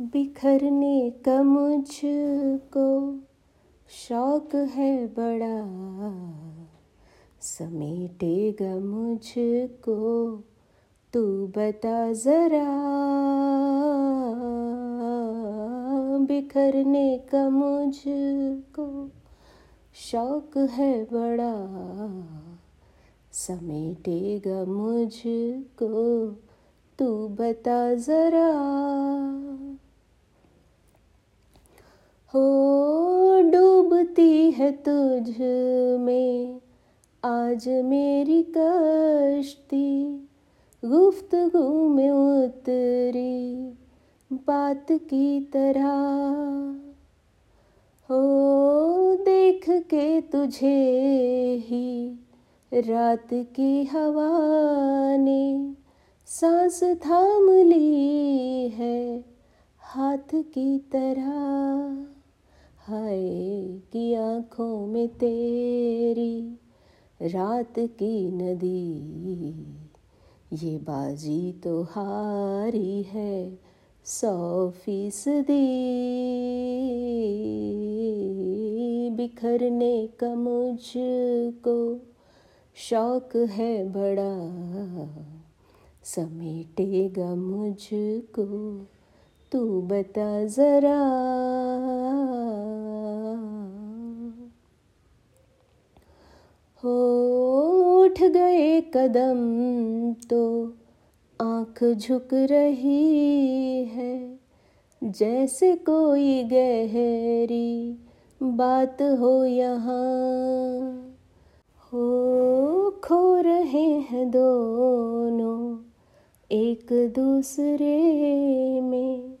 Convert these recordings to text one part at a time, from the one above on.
बिखरने का मुझको शौक है बड़ा। समेटेगा मुझको, तू बता जरा। बिखरने का मुझको शौक है बड़ा। समेटेगा मुझको, तू बता जरा। हो डूबती है तुझ में। आज मेरी कश्ती गुफ्तगु में उतरी बात की तरह। हो देख के तुझे ही रात की हवा ने सांस थाम ली है हाथ की तरह। हाय की आँखों में तेरी रात की नदी। ये बाजी तो हारी है, सौ फ़ीसदी। बिखरने का मुझको शौक है बड़ा, समेटेगा मुझको, तू बता जरा। हो उठ गए कदम तो आँख झुक रही है। जैसे कोई गहरी बात हो यहाँ। हो खो रहे हैं दोनों एक दूसरे में।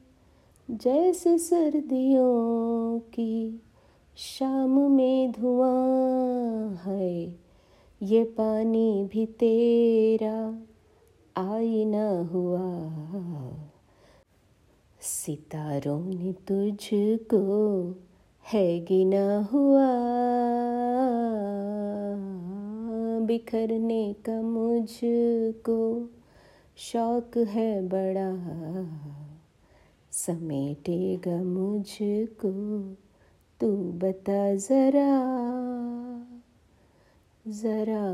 जैसे सर्दियों की शाम में धुआँ ये पानी भी तेरा आईना हुआ। सितारों ने तुझको है गिना हुआ। बिखरने का मुझको शौक है बड़ा। समेटेगा मुझको, तू बता जरा। जरा